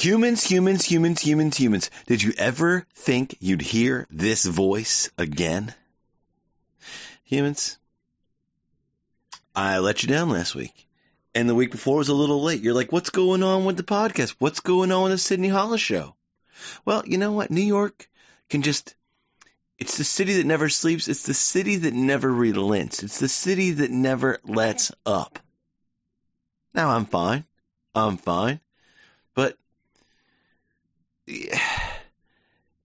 Humans, humans, humans, humans, humans. Did you ever think you'd hear this voice again? Humans, I let you down last week. And the week before was a little late. You're like, what's going on with the podcast? What's going on with the Sydney Hollis show? Well, you know what? New York can just, it's the city that never sleeps. It's the city that never relents. It's the city that never lets up. Now I'm fine. I'm fine.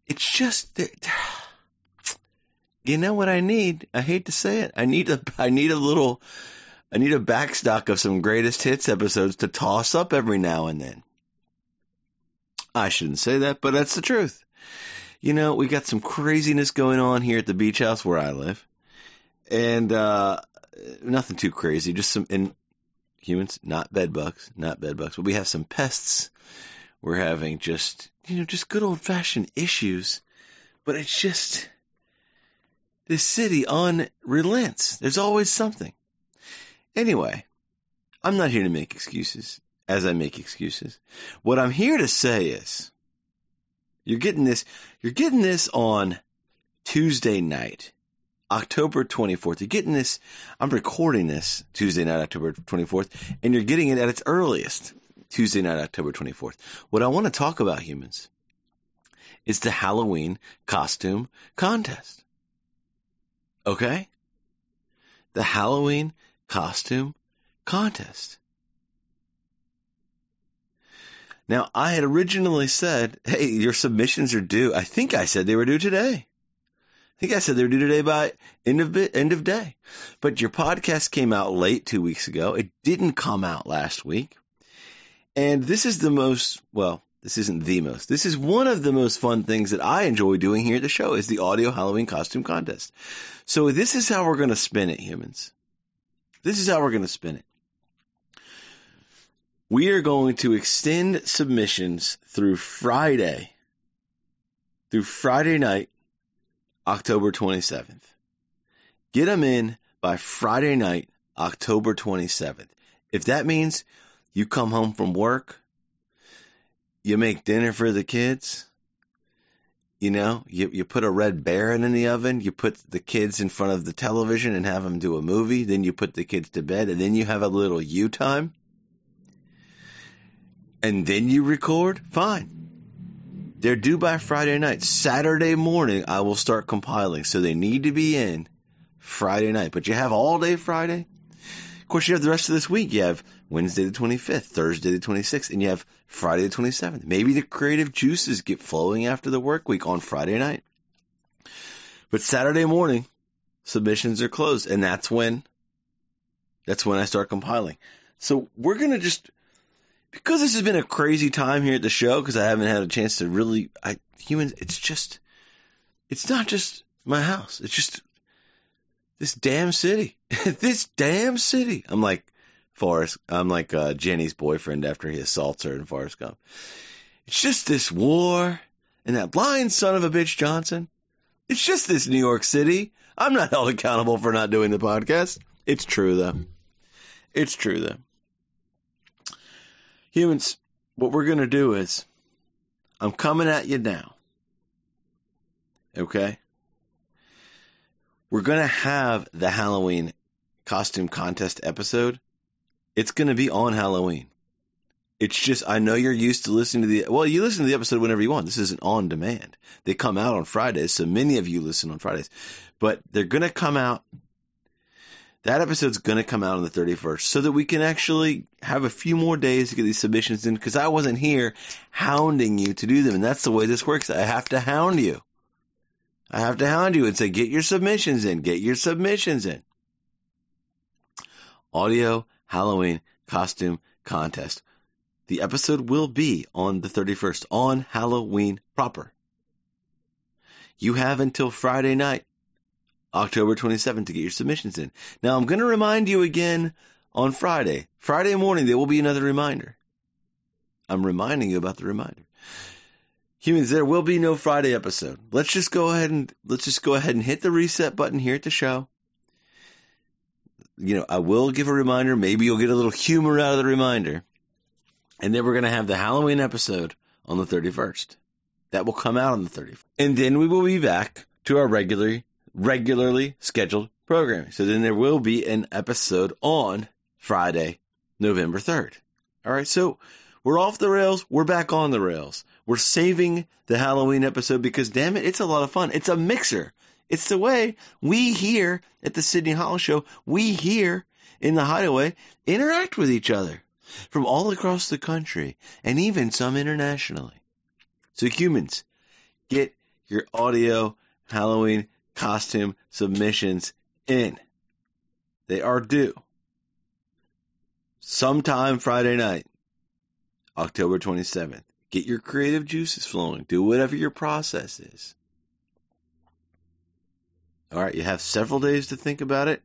It's just that you know what I need? I hate to say it. I need a I need a little I need a backstock of some greatest hits episodes to toss up every now and then. I shouldn't say that, but that's the truth. You know, we got some craziness going on here at the beach house where I live. And uh nothing too crazy, just some in humans, not bed bugs, not bed bugs, but we have some pests. We're having just you know, just good old fashioned issues. But it's just, this city on relents. There's always something. Anyway, I'm not here to make excuses as I make excuses. What I'm here to say is, you're getting this, you're getting this on Tuesday night, October 24th. You're getting this, I'm recording this Tuesday night, October 24th, and you're getting it at its earliest. Tuesday night, October 24th. What I want to talk about, humans, is the Halloween costume contest. Okay? The Halloween costume contest. Now, I had originally said, hey, your submissions are due. I think I said they were due today. I think I said they were due today by end of end of day. But your podcast came out late two weeks ago. It didn't come out last week. And this is the most, well, this isn't the most. This is one of the most fun things that I enjoy doing here at the show is the audio Halloween costume contest. So this is how we're going to spin it, humans. This is how we're going to spin it. We are going to extend submissions through Friday, through Friday night, October 27th. Get them in by Friday night, October 27th. If that means you come home from work, you make dinner for the kids, you know, you, you put a red baron in the oven, you put the kids in front of the television and have them do a movie, then you put the kids to bed, and then you have a little you time, and then you record, fine. They're due by Friday night. Saturday morning, I will start compiling. So they need to be in Friday night. But you have all day Friday. Of course, you have the rest of this week. You have Wednesday the 25th, Thursday the 26th, and you have Friday the 27th. Maybe the creative juices get flowing after the work week on Friday night. But Saturday morning, submissions are closed, and that's when that's when I start compiling. So we're gonna just because this has been a crazy time here at the show because I haven't had a chance to really I humans it's just it's not just my house. It's just this damn city. this damn city. I'm like Forrest. I'm like uh, Jenny's boyfriend after he assaults her in Forrest Gump. It's just this war and that blind son of a bitch Johnson. It's just this New York City. I'm not held accountable for not doing the podcast. It's true though. It's true though. Humans, what we're gonna do is, I'm coming at you now. Okay? We're gonna have the Halloween costume contest episode it's going to be on Halloween. It's just I know you're used to listening to the well, you listen to the episode whenever you want. This isn't on demand. They come out on Fridays, so many of you listen on Fridays. But they're going to come out that episode's going to come out on the 31st so that we can actually have a few more days to get these submissions in because I wasn't here hounding you to do them. And that's the way this works. I have to hound you. I have to hound you and say, get your submissions in, get your submissions in. Audio Halloween costume contest. The episode will be on the 31st, on Halloween proper. You have until Friday night, October 27th, to get your submissions in. Now, I'm going to remind you again on Friday. Friday morning, there will be another reminder. I'm reminding you about the reminder. Humans, there will be no Friday episode. Let's just go ahead and let's just go ahead and hit the reset button here at the show you know, I will give a reminder. Maybe you'll get a little humor out of the reminder. And then we're going to have the Halloween episode on the 31st. That will come out on the 31st. And then we will be back to our regularly, regularly scheduled programming. So then there will be an episode on Friday, November 3rd. All right. So we're off the rails. We're back on the rails. We're saving the Halloween episode because damn it, it's a lot of fun. It's a mixer. It's the way we here at the Sydney Hollis Show, we here in the hideaway interact with each other from all across the country and even some internationally. So humans, get your audio Halloween costume submissions in. They are due. Sometime Friday night, October 27th. Get your creative juices flowing. Do whatever your process is. All right, you have several days to think about it.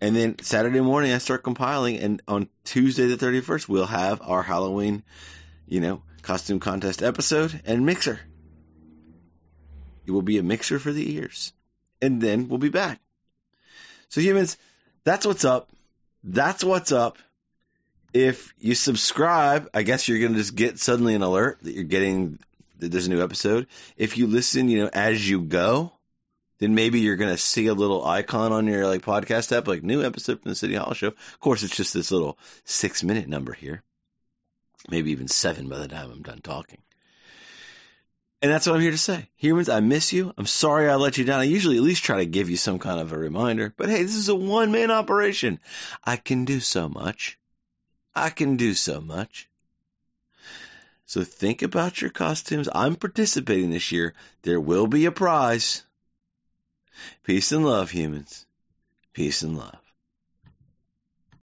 And then Saturday morning, I start compiling. And on Tuesday, the 31st, we'll have our Halloween, you know, costume contest episode and mixer. It will be a mixer for the ears. And then we'll be back. So, humans, that's what's up. That's what's up. If you subscribe, I guess you're going to just get suddenly an alert that you're getting that there's a new episode. If you listen, you know, as you go, then maybe you're going to see a little icon on your like podcast app, like new episode from the City Hall Show. Of course, it's just this little six minute number here, maybe even seven by the time I'm done talking. And that's what I'm here to say. Humans, I miss you. I'm sorry I let you down. I usually at least try to give you some kind of a reminder, but hey, this is a one man operation. I can do so much. I can do so much. So think about your costumes. I'm participating this year. There will be a prize. Peace and love, humans. Peace and love.